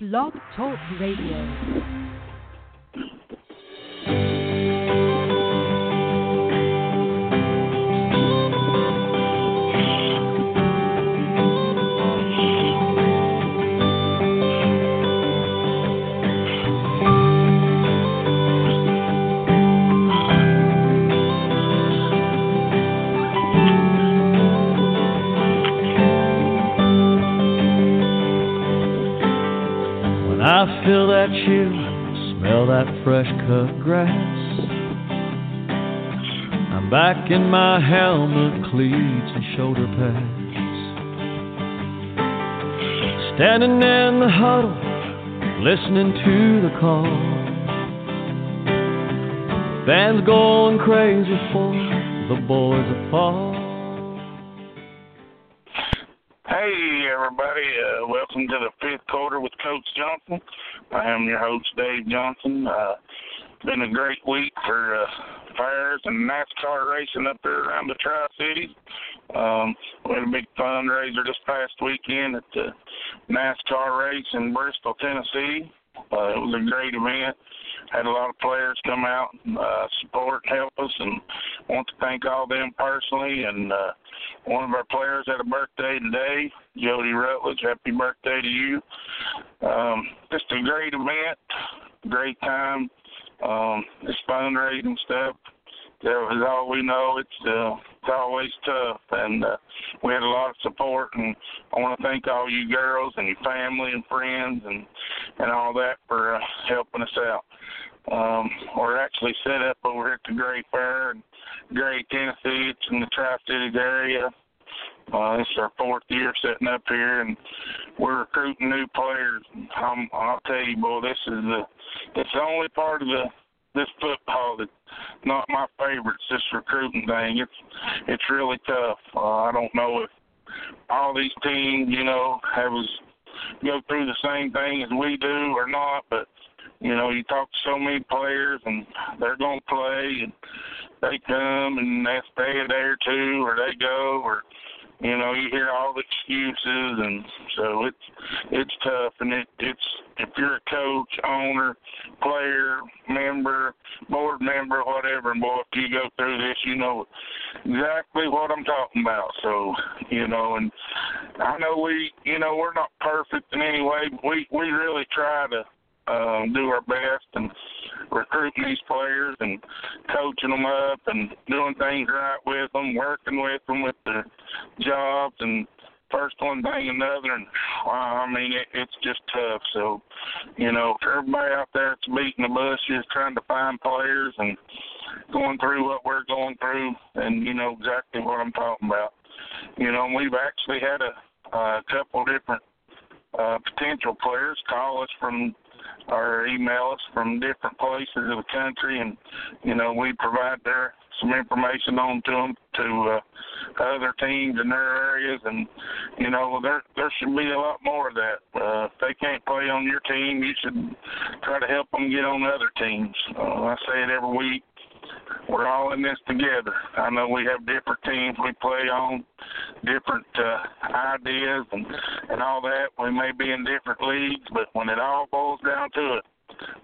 Blog Talk Radio. I feel that chill, smell that fresh cut grass. I'm back in my helmet, cleats, and shoulder pads. Standing in the huddle, listening to the call. Fans going crazy for the boys of fall. Hey, everybody. Uh, welcome to the fifth quarter with Coach Johnson. I am your host, Dave Johnson. Uh, it's been a great week for uh, fires and NASCAR racing up there around the Tri Cities. Um, we had a big fundraiser this past weekend at the NASCAR race in Bristol, Tennessee. Uh, it was a great event. Had a lot of players come out and uh, support and help us, and want to thank all them personally. And uh, one of our players had a birthday today, Jody Rutledge. Happy birthday to you! Um, just a great event, great time. Um, this fundraising stuff, that is all we know. It's uh, it's always tough, and uh, we had a lot of support. And I want to thank all you girls and your family and friends and and all that for uh, helping us out. Um, we're actually set up over at the Gray Fair in Gray, Tennessee. It's in the Tri Cities area. Uh, this is our fourth year setting up here, and we're recruiting new players. I'm, I'll tell you, boy, this is the it's the only part of the this football that's not my favorite. It's this recruiting thing. It's it's really tough. Uh, I don't know if all these teams, you know, have us go through the same thing as we do or not, but you know, you talk to so many players and they're gonna play and they come and they stay a day or two or they go or you know, you hear all the excuses and so it's it's tough and it it's if you're a coach, owner, player, member, board member, whatever, and boy, if you go through this, you know exactly what I'm talking about. So, you know, and I know we, you know, we're not perfect in any way, but we we really try to um, do our best and recruiting these players and coaching them up and doing things right with them, working with them with their jobs and first one thing another and wow, I mean it, it's just tough. So, you know, for everybody out there that's beating the bushes trying to find players and going through what we're going through and you know exactly what I'm talking about. You know, we've actually had a, a couple different uh, potential players call us from or email us from different places of the country, and you know we provide their some information on to them to uh, other teams in their areas, and you know there there should be a lot more of that. Uh, if they can't play on your team, you should try to help them get on other teams. Uh, I say it every week. We're all in this together. I know we have different teams we play on, different uh, ideas and and all that. We may be in different leagues, but when it all boils down to it,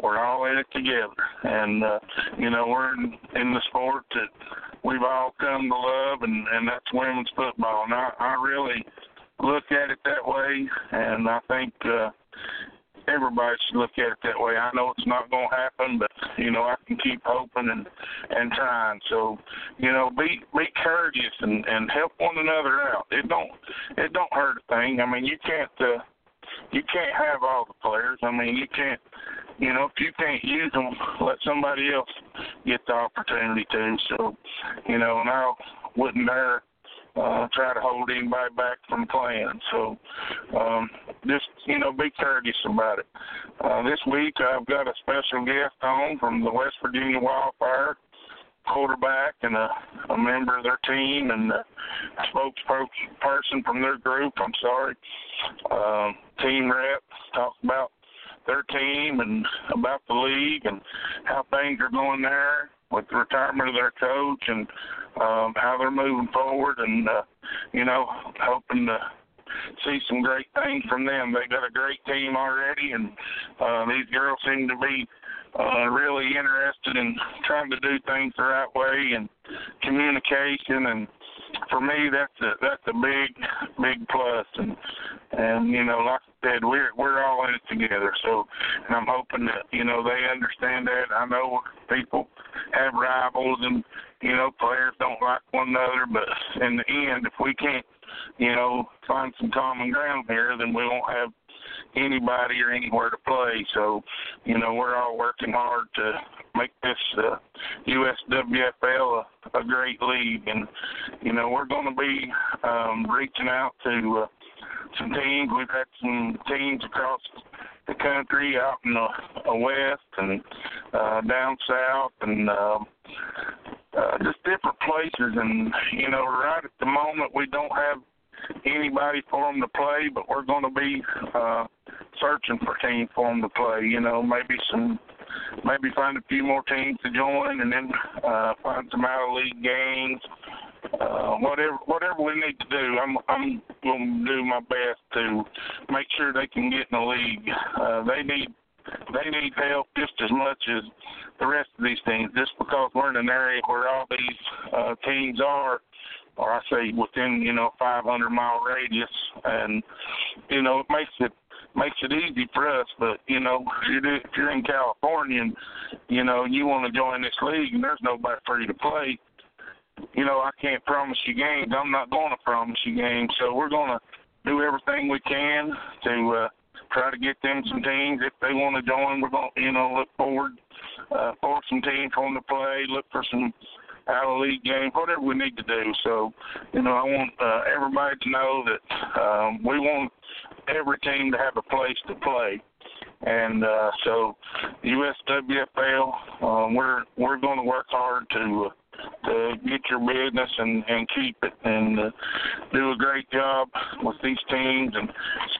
we're all in it together. And uh, you know, we're in, in the sport that we've all come to love, and and that's women's football. And I, I really look at it that way, and I think. uh everybody should look at it that way. I know it's not going to happen, but you know I can keep hoping and and trying. So, you know, be be courageous and and help one another out. It don't it don't hurt a thing. I mean, you can't uh, you can't have all the players. I mean, you can't. You know, if you can't use them, let somebody else get the opportunity to. So, you know, and I wouldn't dare uh, try to hold anybody back from playing. So um, just you know, be courteous about it. Uh, this week I've got a special guest on from the West Virginia Wildfire quarterback and a, a member of their team and a spokesperson from their group. I'm sorry, um, team rep. Talk about their team and about the league and how things are going there with the retirement of their coach and um, how they're moving forward, and uh, you know, hoping to see some great things from them. They got a great team already, and uh, these girls seem to be uh, really interested in trying to do things the right way and communication and for me that's a that's a big big plus and and you know like I said we're we're all in it together. So and I'm hoping that you know they understand that. I know people have rivals and you know players don't like one another. But in the end if we can't you know find some common ground here then we won't have anybody or anywhere to play. So, you know, we're all working hard to make this uh, USWFL a, a great league, and you know, we're going to be um, reaching out to uh, some teams. We've had some teams across the country, out in the uh, west and uh, down south, and uh, uh, just different places. And you know, right at the moment, we don't have anybody for them to play, but we're going to be uh, searching for teams for them to play. You know, maybe some, maybe find a few more teams to join, and then uh, find some out of league games. Uh, whatever whatever we need to do, I'm I'm to do my best to make sure they can get in the league. Uh, they need they need help just as much as the rest of these teams. Just because we're in an area where all these uh, teams are, or I say within you know 500 mile radius, and you know it makes it makes it easy for us. But you know if you're in California and you know you want to join this league and there's nobody for you to play, you know I can't promise you games. I'm not going to promise you games. So we're going to do everything we can to uh, try to get them some teams if they want to join. We're going to you know look forward uh, for some teams for them to play. Look for some out of league game, whatever we need to do. So, you know, I want uh, everybody to know that um, we want every team to have a place to play. And uh, so, USWFL, um, we're we're going to work hard to uh, to get your business and and keep it and uh, do a great job with these teams and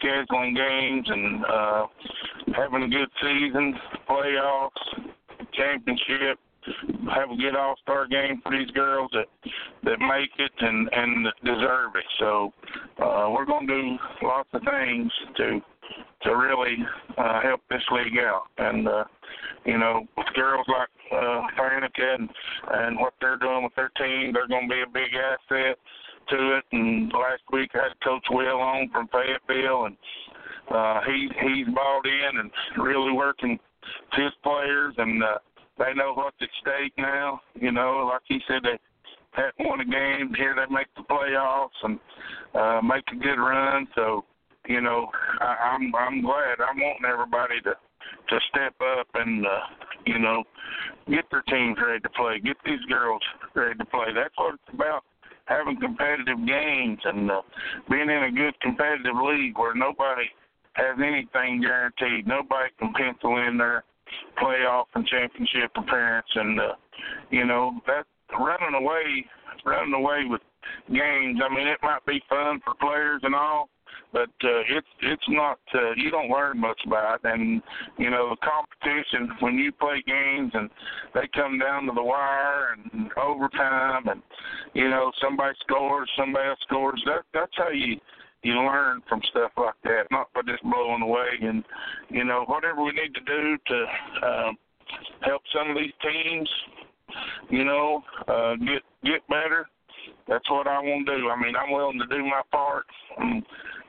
scheduling games and uh, having a good season, playoffs, championship, have a good all star game for these girls that that make it and and deserve it. So uh, we're going to do lots of things to to really uh, help this league out. And uh, you know, girls like uh, Fanica and and what they're doing with their team, they're going to be a big asset to it. And last week I had Coach Will on from Fayetteville, and uh, he he's bought in and really working his players and. Uh, they know what's at stake now. You know, like he said, they had won a game. Here they make the playoffs and uh, make a good run. So, you know, I, I'm I'm glad. I'm wanting everybody to to step up and uh, you know get their teams ready to play. Get these girls ready to play. That's what it's about. Having competitive games and uh, being in a good competitive league where nobody has anything guaranteed. Nobody can pencil in their playoff and championship appearance, and uh, you know that running away, running away with games. I mean, it might be fun for players and all, but uh, it's it's not. Uh, you don't learn much about it, and you know the competition when you play games and they come down to the wire and overtime, and you know somebody scores, somebody else scores. That that's how you you learn from stuff like that, not by just blowing away. And you know, whatever we need to do to um, help some of these teams, you know, uh, get get better. That's what I want to do. I mean, I'm willing to do my part. And,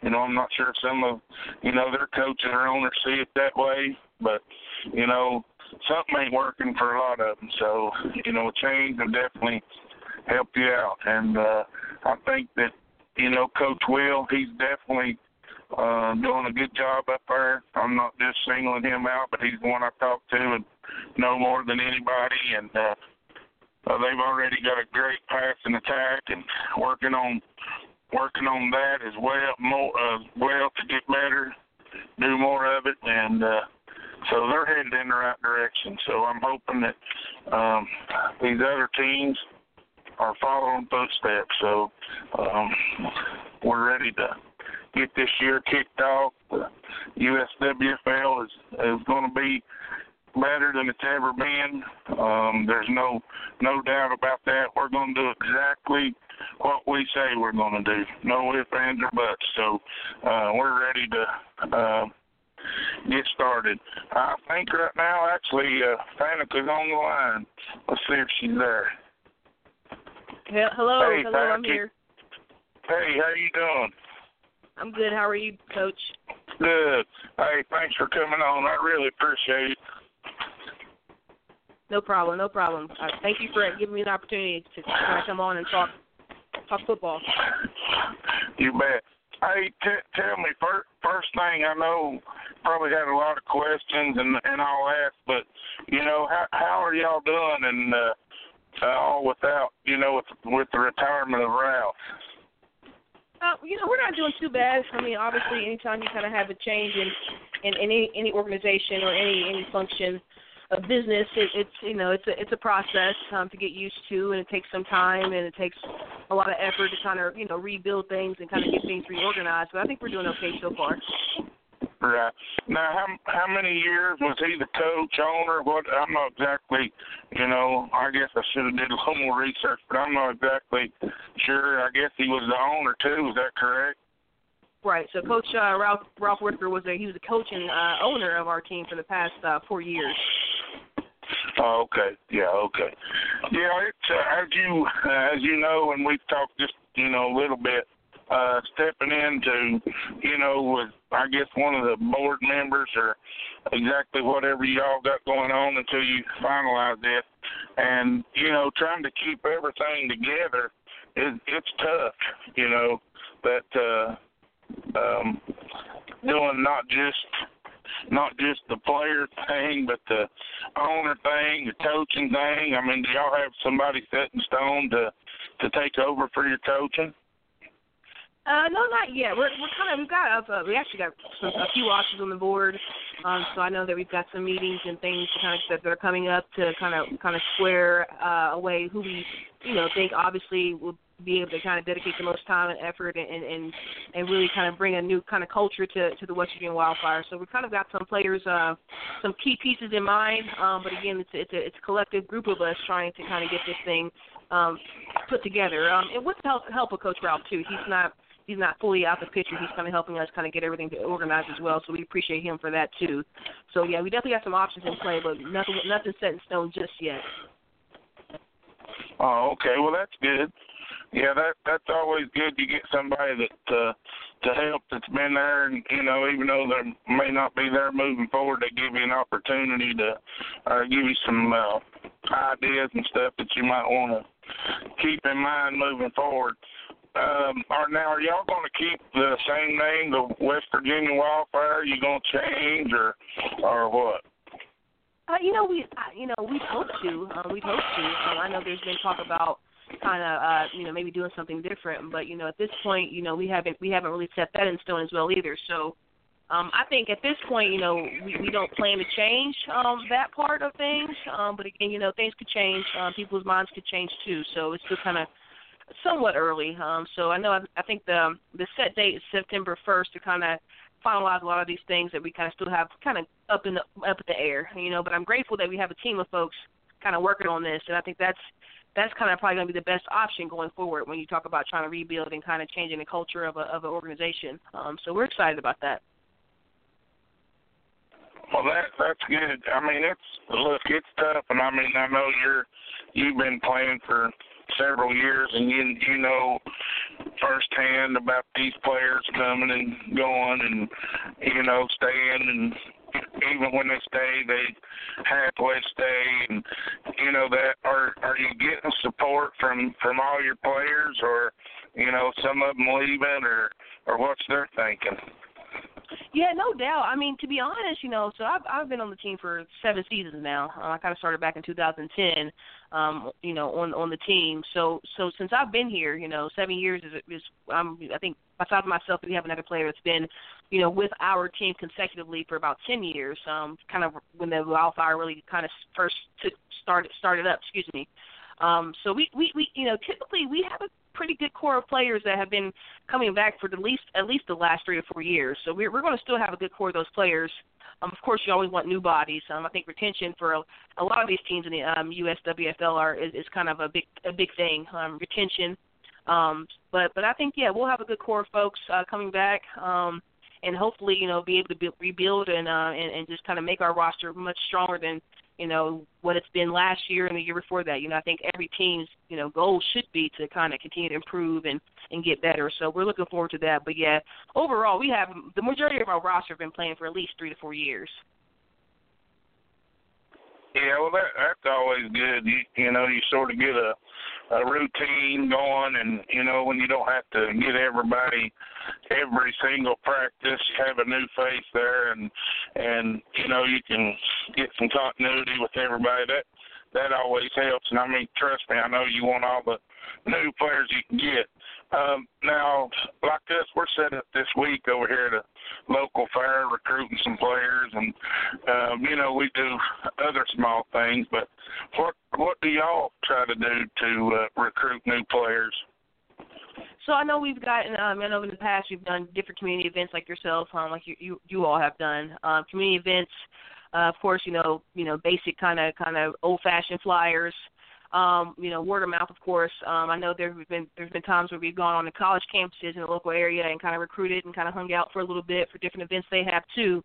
you know, I'm not sure if some of, you know, their coaches or owners see it that way, but you know, something ain't working for a lot of them. So, you know, a change will definitely help you out. And uh, I think that you know, Coach Will, he's definitely uh, doing a good job up there. I'm not just singling him out, but he's the one I talk to and know more than anybody. And uh, uh, they've already got a great passing attack and working on working on that as well more uh, well to get better, do more of it, and uh, so they're headed in the right direction. So I'm hoping that um, these other teams are following footsteps. So um, we're ready to get this year kicked off. The USWFL is is going to be better than it's ever been. Um, there's no no doubt about that. We're going to do exactly what we say we're going to do. No ifs, ands, or buts. So uh, we're ready to uh, get started. I think right now, actually, uh, Fanica's on the line. Let's see if she's there. Hello, hey, hello, I'm here. Hey, how you doing? I'm good. How are you, Coach? Good. Hey, thanks for coming on. I really appreciate it. No problem, no problem. Uh, thank you for giving me an opportunity to come on and talk talk football. You bet. Hey, t- tell me first. First thing I know, probably had a lot of questions and and all that, but you know how how are y'all doing and uh, uh, all without you know with with the retirement of Ralph. Uh, you know, we're not doing too bad. I mean, obviously, anytime you kind of have a change in in any any organization or any any function of business, it, it's you know it's a it's a process um, to get used to, and it takes some time, and it takes a lot of effort to kind of you know rebuild things and kind of get things reorganized. But I think we're doing okay so far. Right. Now, how how many years was he the coach, owner? What I'm not exactly, you know. I guess I should have did a little more research, but I'm not exactly sure. I guess he was the owner too. Is that correct? Right. So Coach uh, Ralph Ralph Whitaker was a he was the coach and uh, owner of our team for the past uh, four years. Oh, okay. Yeah, okay. Yeah, it's uh, as you uh, as you know, and we've talked just you know a little bit uh, stepping into, you know, with I guess one of the board members or exactly whatever y'all got going on until you finalize it, and you know, trying to keep everything together is it's tough, you know, that uh, um, doing not just not just the player thing, but the owner thing, the coaching thing. I mean, do y'all have somebody set in stone to to take over for your coaching? Uh, no, not yet. We're we're kind of we've got uh, we actually got some, a few options on the board. Um, so I know that we've got some meetings and things kind of that, that are coming up to kind of kind of square uh, away who we you know think obviously will be able to kind of dedicate the most time and effort and and and really kind of bring a new kind of culture to to the West Virginia Wildfire. So we've kind of got some players, uh, some key pieces in mind. Um, but again, it's it's a, it's a collective group of us trying to kind of get this thing um, put together. Um, and with the help, help of Coach Ralph too, he's not he's not fully out the picture. He's kind of helping us kind of get everything organized as well. So we appreciate him for that too. So yeah, we definitely got some options in play, but nothing nothing set in stone just yet. Oh, okay. Well, that's good. Yeah, that that's always good. You get somebody that uh, to help that's been there, and you know, even though they may not be there moving forward, they give you an opportunity to uh, give you some uh, ideas and stuff that you might want to keep in mind moving forward um, are now are y'all going to keep the same name, the West Virginia Wildfire? Are you going to change or or what? Uh, you know, we uh, you know we hope to. Uh, we hope to. Um, I know there's been talk about kind of uh, you know maybe doing something different, but you know at this point, you know we haven't we haven't really set that in stone as well either. So. Um, I think at this point, you know, we, we don't plan to change um, that part of things. Um, but again, you know, things could change. Um, people's minds could change too. So it's still kind of somewhat early. Um, so I know I, I think the the set date is September 1st to kind of finalize a lot of these things that we kind of still have kind of up in the up in the air, you know. But I'm grateful that we have a team of folks kind of working on this, and I think that's that's kind of probably going to be the best option going forward when you talk about trying to rebuild and kind of changing the culture of a of an organization. Um, so we're excited about that. Well, that that's good. I mean, it's look, it's tough, and I mean, I know you're you've been playing for several years, and you you know firsthand about these players coming and going, and you know staying, and even when they stay, they halfway stay, and you know that. Are are you getting support from from all your players, or you know some of them leaving, or or what's their thinking? Yeah, no doubt. I mean, to be honest, you know, so I've I've been on the team for seven seasons now. Uh, I kind of started back in 2010, um, you know, on on the team. So so since I've been here, you know, seven years is is I'm I think besides myself, we have another player that's been, you know, with our team consecutively for about 10 years. Um, kind of when the wildfire really kind of first to started started up. Excuse me. Um, so we, we, we, you know, typically we have a pretty good core of players that have been coming back for the least at least the last three or four years. So we're we're going to still have a good core of those players. Um, of course, you always want new bodies. Um, I think retention for a, a lot of these teams in the um, USWFL are is, is kind of a big a big thing. Um, retention. Um, but but I think yeah, we'll have a good core of folks uh, coming back. Um, and hopefully, you know, be able to be, rebuild and, uh, and and just kind of make our roster much stronger than you know what it's been last year and the year before that. You know, I think every team's you know goal should be to kind of continue to improve and and get better. So we're looking forward to that. But yeah, overall, we have the majority of our roster have been playing for at least three to four years. Yeah, well, that that's always good. You you know, you sort of get a a routine going, and you know when you don't have to get everybody every single practice, have a new face there, and and you know you can get some continuity with everybody. That that always helps. And I mean, trust me, I know you want all the new players you can get. Um, now, like us, we're set up this week over here at a local fair, recruiting some players, and um, you know we do other small things. But what what do y'all try to do to uh, recruit new players? So I know we've gotten. Um, I know in the past we've done different community events like yourself, um, like you you, you all have done. Um, community events, uh, of course, you know you know basic kind of kind of old fashioned flyers um, you know, word of mouth, of course. Um, I know there's been there's been times where we've gone on to college campuses in the local area and kind of recruited and kind of hung out for a little bit for different events they have too.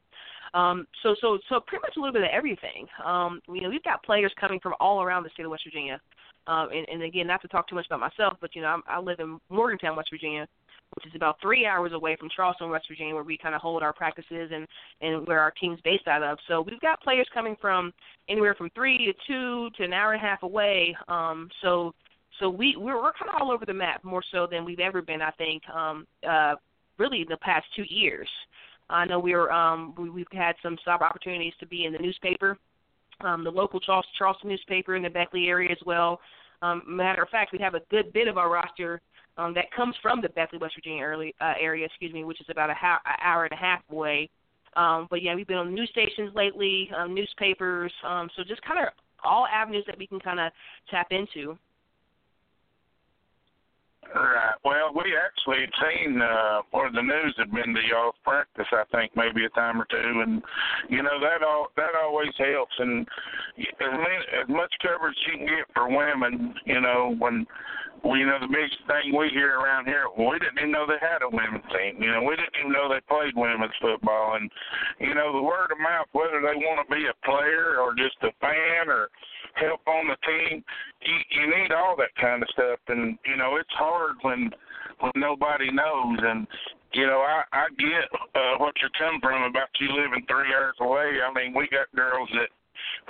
Um, so so so pretty much a little bit of everything. Um, you know, we've got players coming from all around the state of West Virginia. Um, and, and again, not to talk too much about myself, but you know, I'm, I live in Morgantown, West Virginia, which is about three hours away from Charleston, West Virginia, where we kind of hold our practices and and where our team's based out of. So we've got players coming from anywhere from three to two to an hour and a half away. Um, so so we we're, we're kind of all over the map, more so than we've ever been, I think. Um, uh, really, in the past two years. I know we're um, we, we've had some job opportunities to be in the newspaper, um, the local Charleston, Charleston newspaper in the Beckley area as well. Um, matter of fact, we have a good bit of our roster um, that comes from the Beckley, West Virginia early, uh, area, excuse me, which is about a ha- an hour and a half away. Um, but yeah, we've been on news stations lately, um, newspapers, um, so just kind of all avenues that we can kind of tap into. Right. Well, we actually had seen uh, where the news had been to y'all's practice. I think maybe a time or two, and you know that all that always helps. And as many, as much coverage you can get for women, you know, when well, you know, the biggest thing we hear around here, we didn't even know they had a women's team. You know, we didn't even know they played women's football. And, you know, the word of mouth, whether they want to be a player or just a fan or help on the team, you, you need all that kind of stuff. And, you know, it's hard when when nobody knows. And, you know, I, I get uh, what you're coming from about you living three hours away. I mean, we got girls that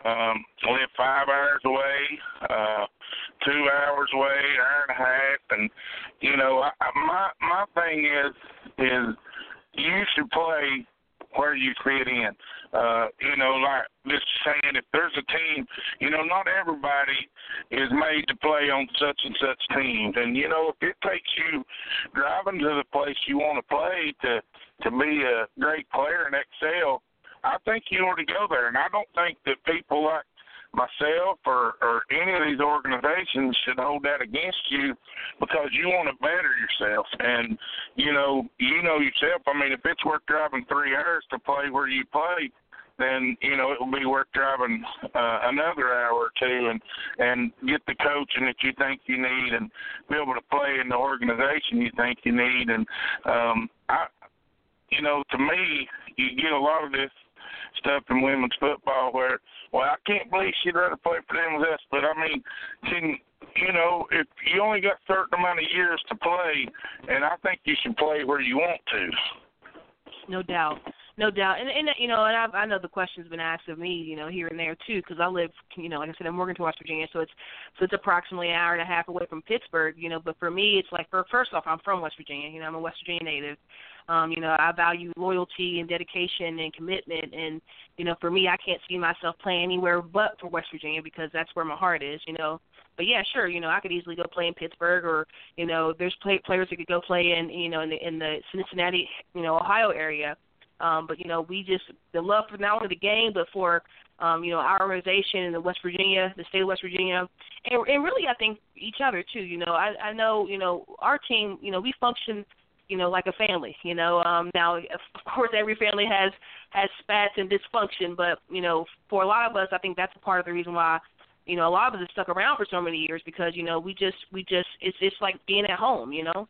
um, live five hours away, uh, two hours away, hour and a half, and you know, I, my my thing is is you should play where you fit in. Uh, you know, like just saying, if there's a team, you know, not everybody is made to play on such and such teams. And you know, if it takes you driving to the place you want to play to to be a great player and excel, I think you ought to go there, and I don't think that people like myself or or any of these organizations should hold that against you because you want to better yourself. And you know you know yourself. I mean if it's worth driving three hours to play where you play then you know it will be worth driving uh, another hour or two and and get the coaching that you think you need and be able to play in the organization you think you need. And um i you know to me you get a lot of this stuff in women's football where, well, I can't believe she'd rather play for them as us. But I mean, can you know, if you only got a certain amount of years to play, and I think you should play where you want to. No doubt. No doubt, and and you know, and I I know the question's been asked of me, you know, here and there too, because I live, you know, like I said, in Morgantown, West Virginia, so it's so it's approximately an hour and a half away from Pittsburgh, you know. But for me, it's like, for first off, I'm from West Virginia, you know, I'm a West Virginia native. Um, you know, I value loyalty and dedication and commitment, and you know, for me, I can't see myself playing anywhere but for West Virginia because that's where my heart is, you know. But yeah, sure, you know, I could easily go play in Pittsburgh, or you know, there's play, players that could go play in, you know, in the in the Cincinnati, you know, Ohio area um, but you know, we just the love for not only the game, but for um, you know our organization in the West Virginia, the state of West Virginia, and, and really I think each other too. You know, I, I know you know our team. You know, we function you know like a family. You know, um, now of course every family has has spats and dysfunction, but you know for a lot of us, I think that's part of the reason why you know a lot of us have stuck around for so many years because you know we just we just it's it's like being at home. You know.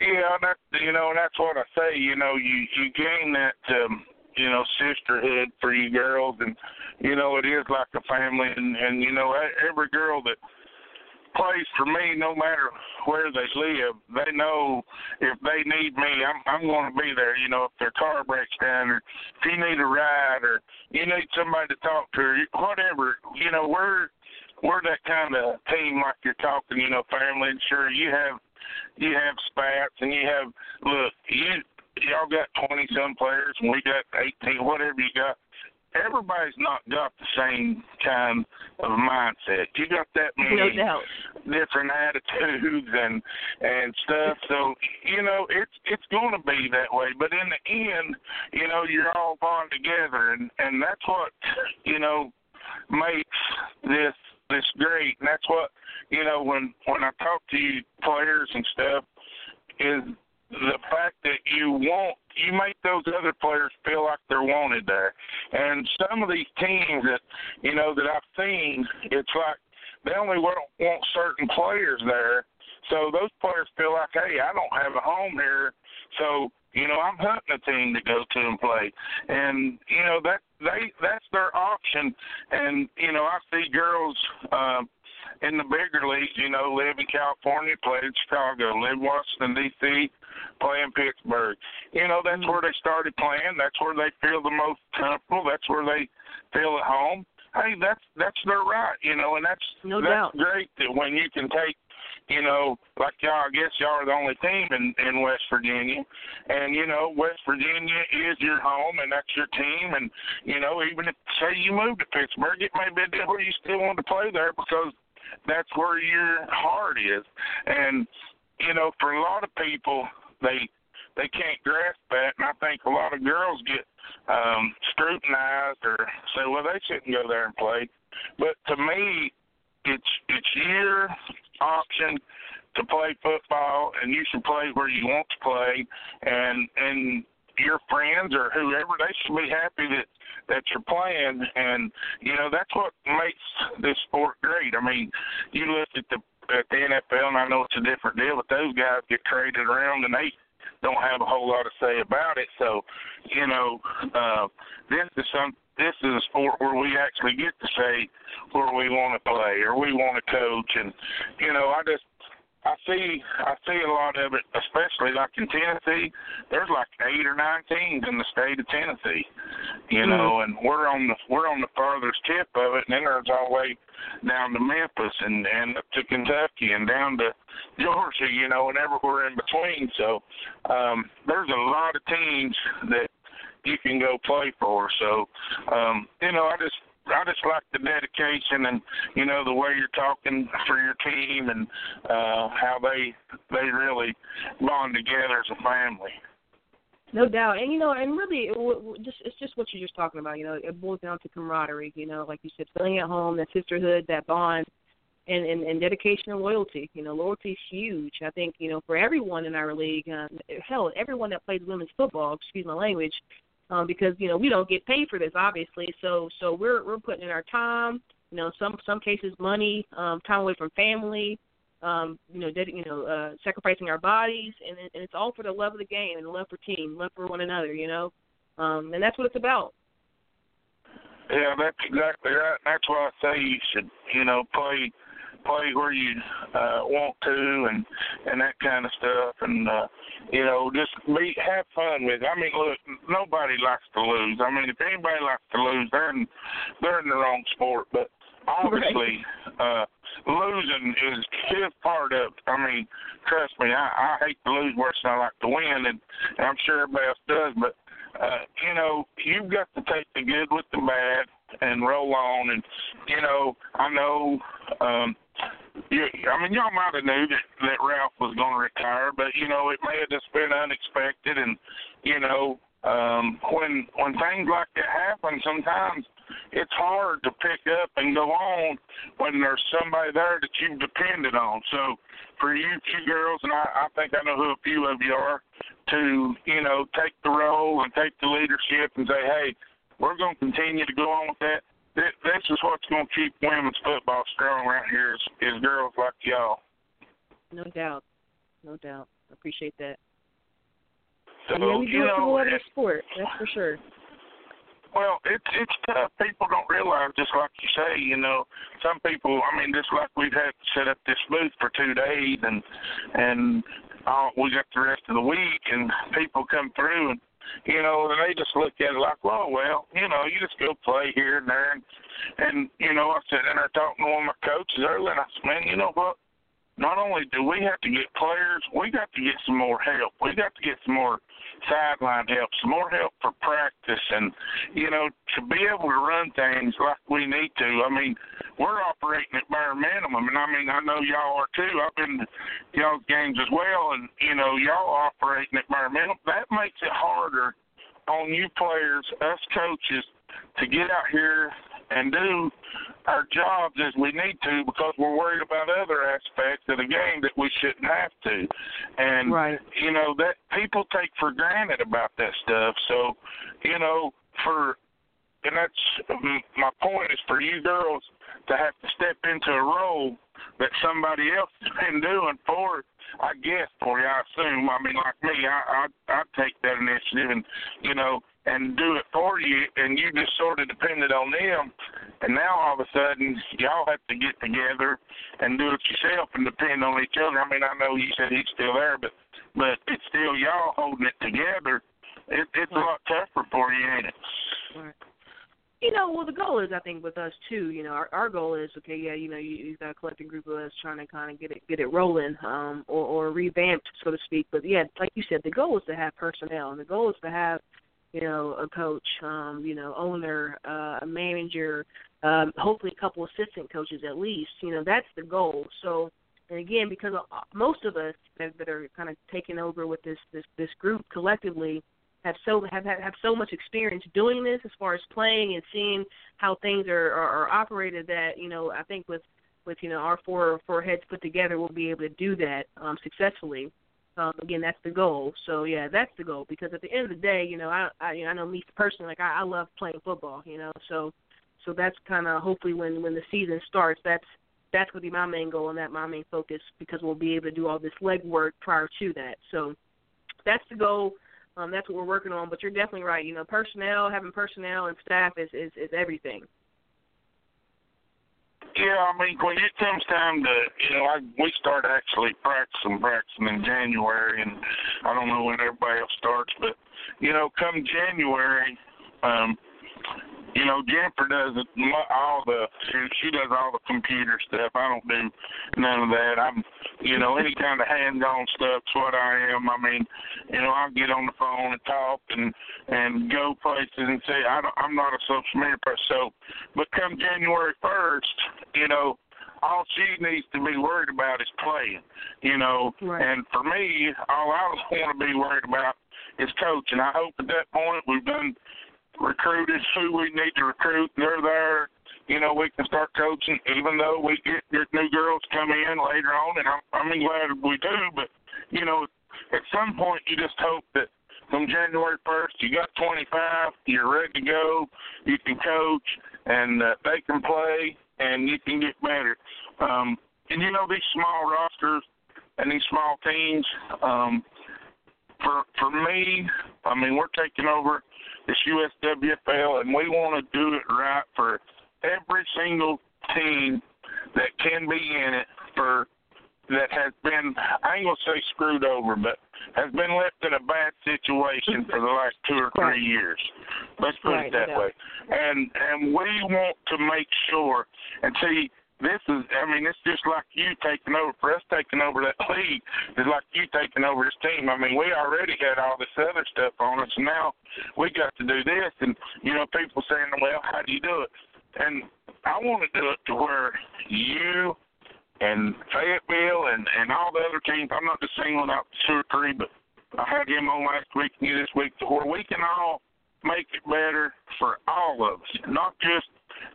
Yeah, that you know, that's what I say. You know, you you gain that um, you know sisterhood for you girls, and you know it is like a family, and and you know every girl that plays for me, no matter where they live, they know if they need me, I'm I'm going to be there. You know, if their car breaks down, or if you need a ride, or you need somebody to talk to, or whatever. You know, we're we're that kind of team, like you're talking. You know, family. And sure, you have you have spats and you have look you y'all got twenty some players and we got eighteen whatever you got everybody's not got the same kind of mindset. You got that many no doubt. different attitudes and and stuff. So you know it's it's going to be that way. But in the end, you know you're all bond together, and and that's what you know makes this this great. And that's what you know when when I talk to you players and stuff is the fact that you want you make those other players feel like they're wanted there. And some of these teams that you know that I've seen, it's like they only want certain players there. So those players feel like, hey, I don't have a home here, so you know I'm hunting a team to go to and play. And you know that they that's their option. And you know I see girls. Uh, in the bigger leagues, you know, live in California, play in Chicago, live in Washington D.C., play in Pittsburgh. You know, that's mm-hmm. where they started playing. That's where they feel the most comfortable. That's where they feel at home. Hey, that's that's their right, you know, and that's no that's doubt. great that when you can take you know, like y'all, I guess y'all are the only team in in West Virginia, and you know, West Virginia is your home, and that's your team, and you know, even if say you move to Pittsburgh, it may be a where you still want to play there because that's where your heart is. And you know, for a lot of people, they they can't grasp that, and I think a lot of girls get um, scrutinized or say, well, they shouldn't go there and play. But to me, it's it's your option to play football, and you should play where you want to play, and and your friends or whoever they should be happy that that you're playing. And you know that's what makes this sport great. I mean you look at the at the nfl and i know it's a different deal but those guys get traded around and they don't have a whole lot to say about it. So you know uh this is some this is a sport where we actually get to say where we want to play or we want to coach and you know i just I see I see a lot of it, especially like in Tennessee. There's like eight or nine teams in the state of Tennessee, you mm-hmm. know, and we're on the we're on the farthest tip of it, and then there's all the way down to Memphis and and up to Kentucky and down to Georgia, you know, and everywhere in between. So um, there's a lot of teams that you can go play for. So um, you know, I just I just like the dedication and you know the way you're talking for your team and uh, how they they really bond together as a family. No doubt, and you know, and really, it, just it's just what you're just talking about. You know, it boils down to camaraderie. You know, like you said, feeling at home, that sisterhood, that bond, and and, and dedication and loyalty. You know, loyalty is huge. I think you know for everyone in our league, uh, hell, everyone that plays women's football. Excuse my language um, because you know we don't get paid for this, obviously. So so we're we're putting in our time, you know, some some cases money, um, time away from family, um, you know, ded- you know, uh, sacrificing our bodies, and and it's all for the love of the game and love for team, love for one another, you know, um, and that's what it's about. Yeah, that's exactly right. That's why I say you should, you know, play play where you uh, want to, and and that kind of stuff, and uh, you know, just be have fun with. It. I mean, look, nobody likes to lose. I mean, if anybody likes to lose, they're in they're in the wrong sport. But obviously, right. uh, losing is is part of. It. I mean, trust me, I, I hate to lose worse than I like to win, and, and I'm sure everybody else does. But uh, you know, you've got to take the good with the bad and roll on. And you know, I know. um you, I mean, y'all might have knew that, that Ralph was going to retire, but you know, it may have just been unexpected, and you know, um, when when things like that happen, sometimes it's hard to pick up and go on when there's somebody there that you've depended on. So for you two girls, and I, I think I know who a few of you are, to you know take the role and take the leadership and say, hey, we're going to continue to go on with that. This is what's going to keep women's football strong around here is, is girls like y'all. No doubt, no doubt. Appreciate that. So, yeah, we do it for sport. That's for sure. Well, it's it's tough. People don't realize, just like you say, you know, some people. I mean, just like we've had to set up this booth for two days, and and uh, we got the rest of the week, and people come through, and you know, and they just look at it like, well, well, you know, you just go play here and there, and and you know, I said, and I talked to one of my coaches earlier, and I said, man, you know what? Not only do we have to get players, we got to get some more help. We got to get some more sideline help, some more help for practice, and you know to be able to run things like we need to. I mean, we're operating at bare minimum, and I mean I know y'all are too. I've been to y'all's games as well, and you know y'all operating at bare minimum. That makes it harder on you players, us coaches, to get out here and do our jobs as we need to because we're worried about other aspects of the game that we shouldn't have to. And right. you know that people take for granted about that stuff. So, you know, for and that's um, my point is for you girls to have to step into a role that somebody else has been doing for I guess for you, I assume. I mean, like me, I I I take that initiative and you know and do it for you, and you just sort of depended on them. And now all of a sudden, y'all have to get together and do it yourself and depend on each other. I mean, I know you said he's still there, but but it's still y'all holding it together. It, it's a lot tougher for you, ain't it? You know, well, the goal is, I think, with us too. You know, our our goal is, okay, yeah, you know, you, you've got a collective group of us trying to kind of get it get it rolling, um, or or revamped, so to speak. But yeah, like you said, the goal is to have personnel, and the goal is to have you know, a coach, um, you know, owner, uh, a manager, um, hopefully a couple assistant coaches at least. You know, that's the goal. So, and again, because most of us that, are kind of taking over with this this this group collectively have so have have so much experience doing this as far as playing and seeing how things are are, are operated that you know I think with with you know our four four heads put together we'll be able to do that um, successfully. Um, again, that's the goal. So yeah, that's the goal because at the end of the day, you know, I I, you know, I know me personally, like I, I love playing football, you know, so so that's kind of hopefully when when the season starts, that's that's going to be my main goal and that my main focus because we'll be able to do all this legwork prior to that. So that's the goal. Um, that's what we're working on. But you're definitely right. You know, personnel, having personnel and staff is is, is everything. Yeah, I mean, when it comes time to, you know, I, we start actually practicing, practicing in January, and I don't know when everybody else starts, but you know, come January, um, you know, Jennifer does all the she, does all the computer stuff. I don't do none of that. I'm, you know, any kind of hands-on stuff's what I am. I mean, you know, I'll get on the phone and talk and and go places and say I don't, I'm not a social media person. So, but come January first, you know, all she needs to be worried about is playing, you know. Right. And for me, all I want to be worried about is coaching. I hope at that point we've done recruited who we need to recruit. They're there. You know, we can start coaching, even though we get, get new girls come in later on, and I'm, I'm glad we do. But you know, at some point, you just hope that from January 1st, you got 25, you're ready to go, you can coach, and uh, they can play, and you can get better. Um, and you know, these small rosters and these small teams, um, for for me, I mean, we're taking over this USWFL, and we want to do it right for every single team that can be in it for that has been I ain't gonna say screwed over, but has been left in a bad situation for the last two or three years. Let's put Right, it that way. And and we want to make sure and see this is I mean it's just like you taking over for us taking over that league is like you taking over this team. I mean we already had all this other stuff on us now we got to do this and you know people saying well how do you do it and I want to do it to where you and Fayetteville and and all the other teams. I'm not just singling out two or three, but I had him on last week and you this week to where we can all make it better for all of us, not just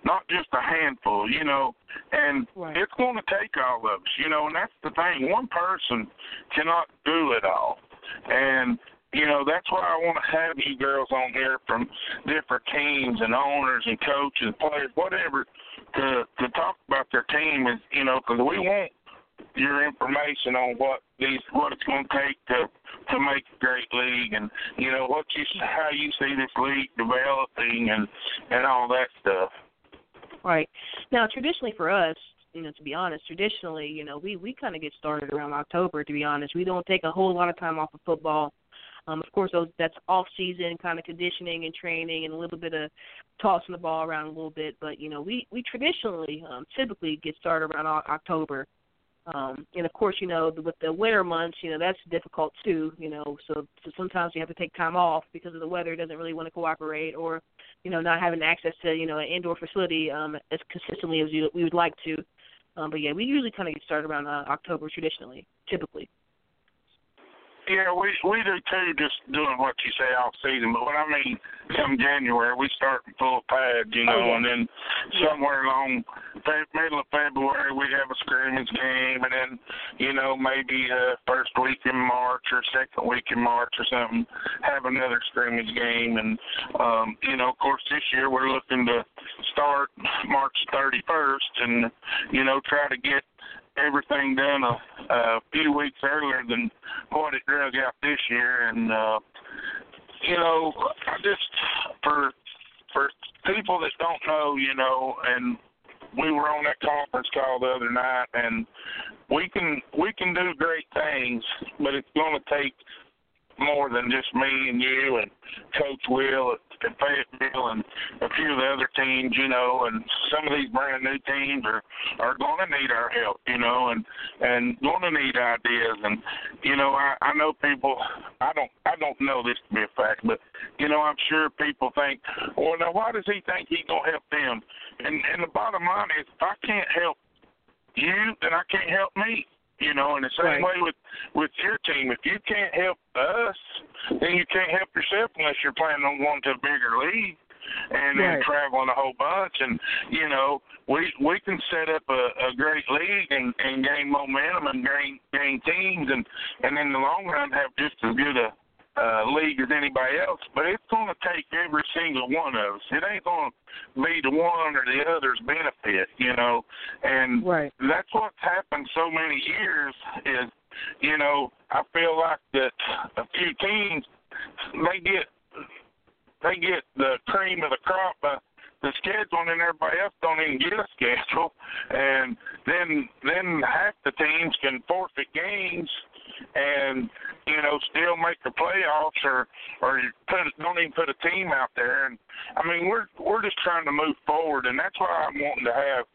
not just a handful, you know. And Right. it's going to take all of us, you know. And that's the thing. One person cannot do it all, and you know that's why I want to have you girls on here from different teams and owners and coaches, and players, whatever, to to talk about their team. Is you know because we want your information on what these what it's going to take to to make a great league, and you know what you how you see this league developing and and all that stuff. Right. Now, traditionally for us, you know, to be honest, traditionally, you know, we we kind of get started around October. To be honest, we don't take a whole lot of time off of football. Um, of course, those that's off season kind of conditioning and training, and a little bit of tossing the ball around a little bit. But you know, we we traditionally um, typically get started around October. Um, and of course, you know, with the winter months, you know, that's difficult too. You know, so so sometimes you have to take time off because of the weather doesn't really want to cooperate, or you know, not having access to, you know, an indoor facility um, as consistently as you, we would like to. Um, but yeah, we usually kind of get started around uh, October traditionally, typically. Yeah, we we do too, just doing what you say off season. But what I mean, come January, we start full pad, you know, Oh, yeah. and then somewhere along fe- middle of February we have a scrimmage game, and then you know maybe uh, first week in March or second week in March or something have another scrimmage game, and um, you know, of course, this year we're looking to start March 31st, and you know, try to get everything done a, a few weeks earlier than what it drug out this year. And uh you know just for for people that don't know you know and we were on that conference call the other night and we can we can do great things but it's going to take more than just me and you and Coach Will at, at Fayetteville and a few of the other teams, you know, and some of these brand new teams are are going to need our help, you know, and and going to need ideas. And you know, I I know people. I don't I don't know this to be a fact, but you know, I'm sure people think, well, now why does he think he's gonna help them? And and the bottom line is, if I can't help you, then I can't help me. You know, in the same Right. way with with your team, if you can't help us, then you can't help yourself unless you're planning on going to a bigger league and then Right. traveling a whole bunch. And you know, we we can set up a, a great league and, and gain momentum and gain gain teams, and and in the long run have just as good a uh, league as anybody else. But it's going to take every single one of us. It ain't going to be the one or the other's benefit, you know. And Right. that's what's happened so many years is, you know, I feel like that a few teams they get they get the cream of the crop by the schedule and everybody else don't even get a schedule and then then half the teams can forfeit games and you know still make the playoffs or or you put don't even put a team out there and I mean we're we're just trying to move forward and that's why I'm wanting to have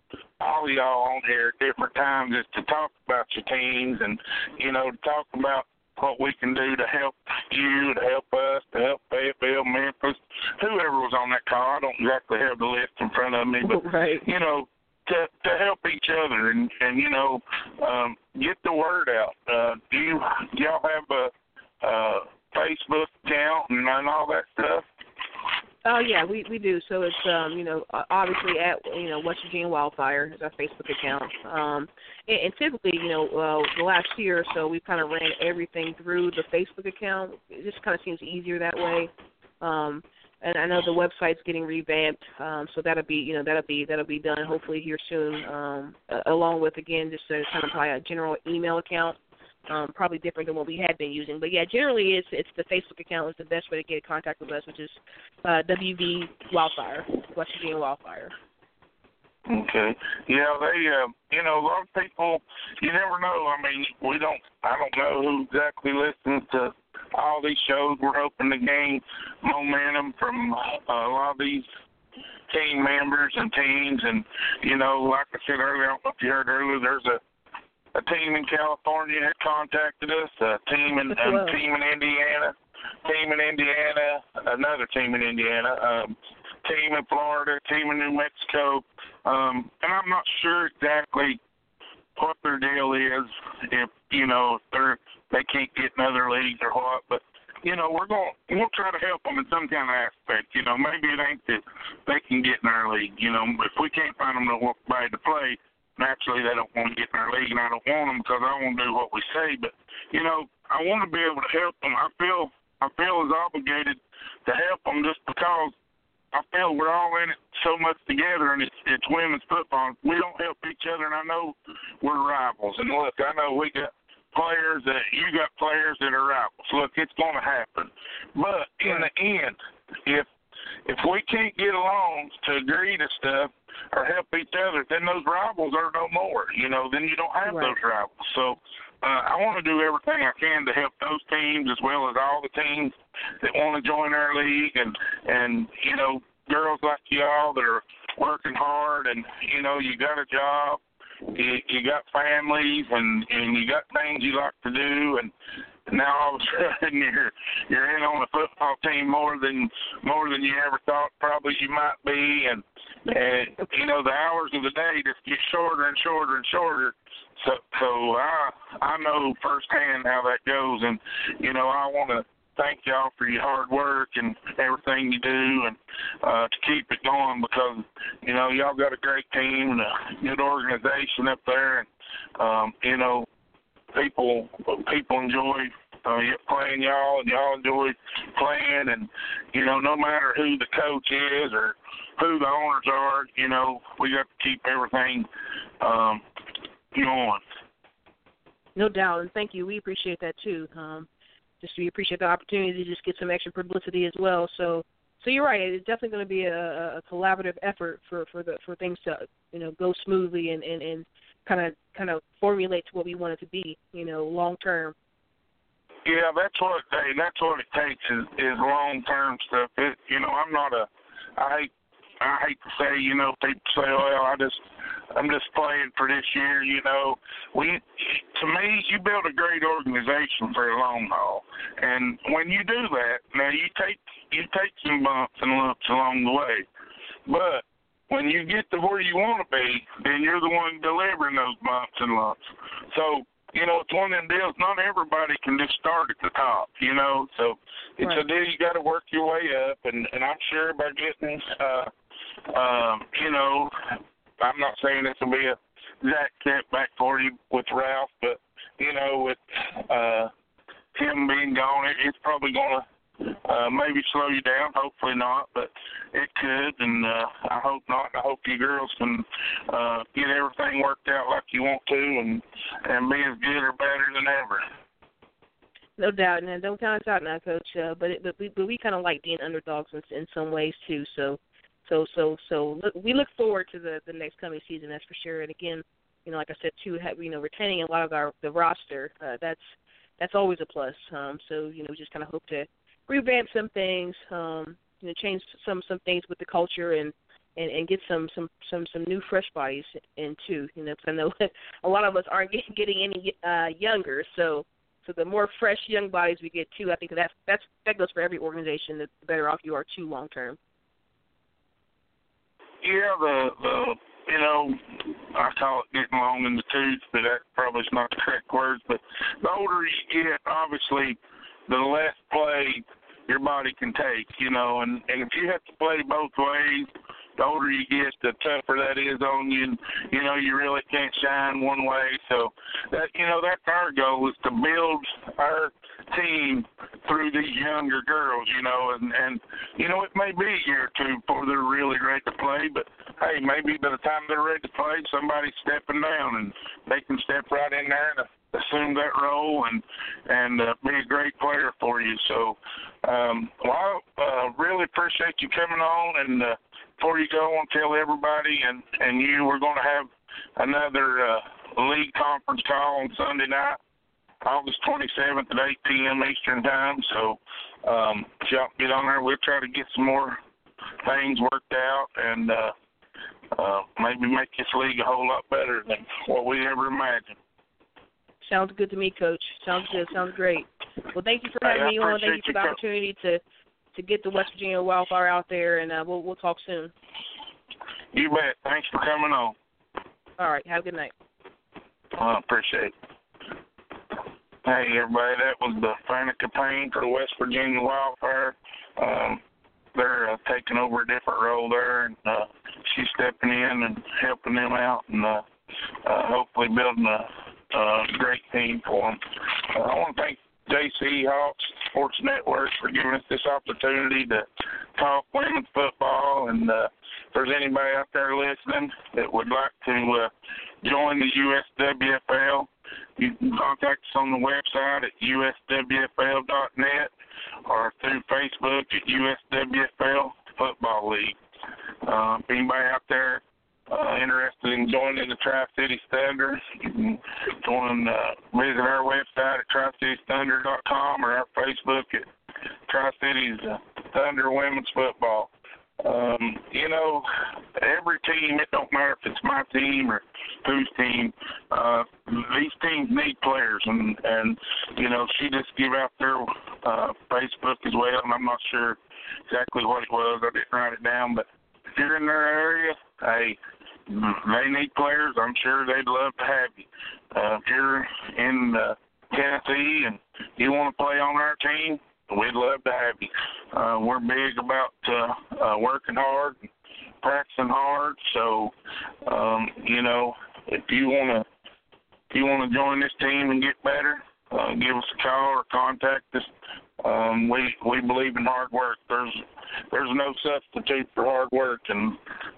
all of y'all on here at different times is to talk about your teams and you know to talk about what we can do to help you, to help us, to help Fayetteville, Memphis, whoever was on that call. I don't exactly have the list in front of me, but Right. you know, to to help each other and and you know, um, get the word out. Uh, do you do y'all have a uh, Facebook account and, and all that stuff? Oh yeah, we we do. So it's um you know obviously at you know West Virginia Wildfire is our Facebook account. Um and, and typically you know uh, the last year or so we kind of ran everything through the Facebook account. It just kind of seems easier that way. Um and I know the website's getting revamped, um, so that'll be you know that'll be that'll be done hopefully here soon. Um, along with again just a kind of probably a general email account um, probably different than what we had been using. But yeah, generally it's it's the Facebook account is the best way to get in contact with us, which is uh, WV Wildfire, West Virginia Wildfire. Okay. Yeah, they uh you know, a lot of people you never know. I mean, we don't I don't know who exactly listens to all these shows. We're hoping to gain momentum from uh, a lot of these team members and teams and you know, like I said earlier, I don't know if you heard earlier, there's a a team in California had contacted us, a team in a team in Indiana, team in Indiana, another team in Indiana, um, team in Florida, team in New Mexico, um, and I'm not sure exactly what their deal is. If you know if they're they can't get in other leagues or what, but you know we're going we'll try to help them in some kind of aspect. You know maybe it ain't that they can get in our league. You know if we can't find them nobody to play, naturally they don't want to get in our league, and I don't want them because I want to do what we say. But you know I want to be able to help them. I feel I feel as obligated to help them just because I feel we're all in it so much together, and it's it's women's football. We don't help each other, and I know we're rivals. And look, I know we got players that you got players that are rivals. Look, it's going to happen. But in the end, if if we can't get along to agree to stuff or help each other, then those rivals are no more. You know, then you don't have Right. those rivals. So uh, I want to do everything I can to help those teams as well as all the teams that want to join our league and and you know girls like y'all that are working hard and you know you got a job you you got families and and you got things you like to do and now all of a sudden you're you're in on a football team more than more than you ever thought probably you might be and and you know the hours of the day just get shorter and shorter and shorter. So so I I know firsthand how that goes and you know I want to thank y'all for your hard work and everything you do and uh to keep it going because you know y'all got a great team and a good organization up there and um you know people people enjoy uh, playing y'all and y'all enjoy playing and you know no matter who the coach is or who the owners are you know we got to keep everything um going No doubt, and thank you. We appreciate that too. Um, just we appreciate the opportunity to just get some extra publicity as well. So, so you're right. It's definitely going to be a, a collaborative effort for for the for things to you know go smoothly and and and kind of kind of formulate to what we want it to be. You know, long term. Yeah, that's what hey, that's what it takes is, is long term stuff. It, you know, I'm not a I hate I hate to say, you know, people say, oh Well, I just I'm just playing for this year, you know. We to me you build a great organization for a long haul. And when you do that, now you take you take some bumps and lumps along the way. But when you get to where you want to be, then you're the one delivering those bumps and lumps. So you know, it's one of them deals. Not everybody can just start at the top, you know. So it's a deal you got to work your way up, and and I'm sure by getting, uh, um, you know, I'm not saying this will be a step back for you with Ralph, but you know, with uh, him being gone, it, it's probably to uh, maybe slow you down. Hopefully not, but it could, and uh, I hope not. I hope you girls can uh, get everything worked out like you want to, and and be as good or better than ever. No doubt, and don't count us out now, Coach. Uh, but it, but we but we kind of like being underdogs in, in some ways too. So so so so look, we look forward to the the next coming season. That's for sure. And again, you know, like I said, too, have, you know, retaining a lot of our the roster. Uh, that's that's always a plus. Um, so you know, we just kind of hope to revamp some things. Um, you know, change some some things with the culture and. And, and get some some some some new fresh bodies in too, you know. Because I know a lot of us aren't getting, any uh, younger, so so the more fresh young bodies we get too, I think that's that's that goes for every organization. The better off you are too long term. Yeah, the the you know, I call it getting long in the tooth, but that probably is not the correct words. But the older you get, obviously, the less play your body can take. You know, and and if you have to play both ways, the older you get, the tougher that is on you. And, you know, you really can't shine one way. So that you know, that's our goal is to build our team through these younger girls. You know, and and you know, it may be a year or two before they're really ready to play, but hey, maybe by the time they're ready to play, somebody's stepping down and they can step right in there and assume that role and and uh, be a great player for you. So, um, well, I uh, really appreciate you coming on and uh, before you go, I want to tell everybody and and you we're going to have another uh, league conference call on Sunday night, August 27th at 8 p.m. Eastern time. So um, if y'all get on there, we'll try to get some more things worked out and uh, uh, maybe make this league a whole lot better than what we ever imagined. Sounds good to me, Coach. Sounds good. Sounds great. Well, thank you for having Hey, me on. Thank you for the opportunity to to get the West Virginia Wildfire out there, and uh, we'll we'll talk soon. You bet. Thanks for coming on. All right. Have a good night. I appreciate it. Hey, everybody, that was the Fanica Payne for the West Virginia Wildfire. Um, they're uh, taking over a different role there, and uh, she's stepping in and helping them out, and uh, uh, hopefully building a, a great team for them. Uh, I want to thank JC Hawks Sports Network for giving us this opportunity to talk women's football, and uh, if there's anybody out there listening that would like to uh, join the USWFL, you can contact us on the website at uswfl.net or through Facebook at USWFL Football League. Uh, if anybody out there uh, interested in joining the Tri City Thunder, you can join, uh, visit our website at tricitiesthunder.com or our Facebook at Tri Cities uh, Thunder Women's Football. Um, you know, every team, it don't matter if it's my team or whose team, uh, these teams need players and, and, you know, she just give out their, uh, Facebook as well and I'm not sure exactly what it was. I didn't write it down, but if you're in their area, hey, they need players. I'm sure they'd love to have you. Uh, if you're in uh, Tennessee and you want to play on our team, we'd love to have you. Uh, we're big about uh, uh, working hard, practicing hard. So, um, you know, if you want to, if you want to join this team and get better, uh, give us a call or contact us. Um, we we believe in hard work. There's there's no substitute for hard work, and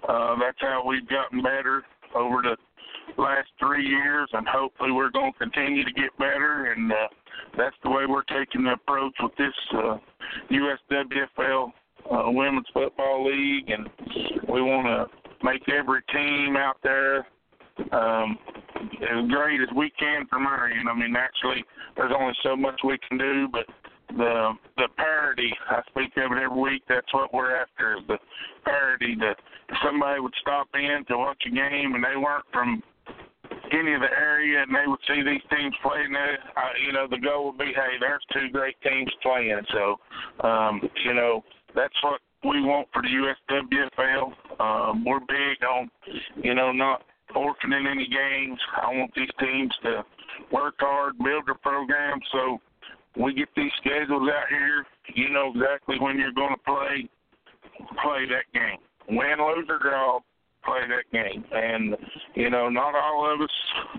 uh, that's how we've gotten better over the last three years, and hopefully we're going to continue to get better. And uh, that's the way we're taking the approach with this uh, USWFL uh, Women's Football League, and we want to make every team out there um, as great as we can from our end. I mean, actually, there's only so much we can do, but the the parity, I speak of it every week. That's what we're after is the parity. That if somebody would stop in to watch a game and they weren't from any of the area and they would see these teams playing there, uh, you know, the goal would be, hey, there's two great teams playing. So, um, you know, that's what we want for the USWFL. Um, we're big on, you know, not forfeiting any games. I want these teams to work hard, build their program. So we get these schedules out here. You know exactly when you're going to play, play that game. Win, lose, or draw, play that game. And you know, not all of us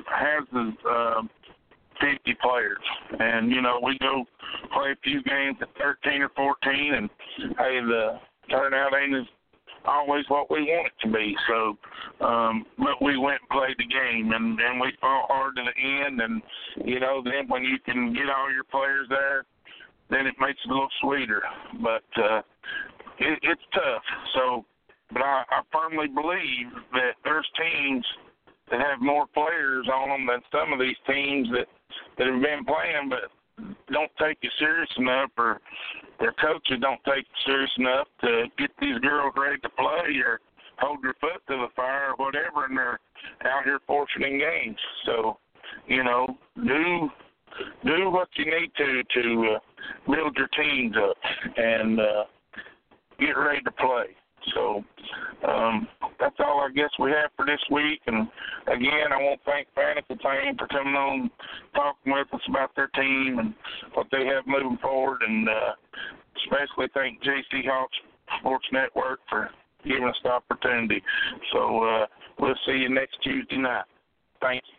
has the uh, 50 players. And you know, we go play a few games at 13 or 14, and hey, the turnout ain't as always what we want it to be. So, um, but we went and played the game, and and we fought hard to the end. And you know, then when you can get all your players there, then it makes it a little sweeter. But uh, it, it's tough. So, but I, I firmly believe that there's teams that have more players on them than some of these teams that that have been playing, but don't take it serious enough, or their coaches don't take it serious enough to get these girls ready to play, or hold their foot to the fire, or whatever, and they're out here forfeiting games. So, you know, do do what you need to to uh, build your teams up and uh, get ready to play. So um, that's all I guess we have for this week. And again, I want to thank Fanica Payne for coming on, talking with us about their team and what they have moving forward, and uh, especially thank JC Hawks Sports Network for giving us the opportunity. So uh, we'll see you next Tuesday night. Thank you.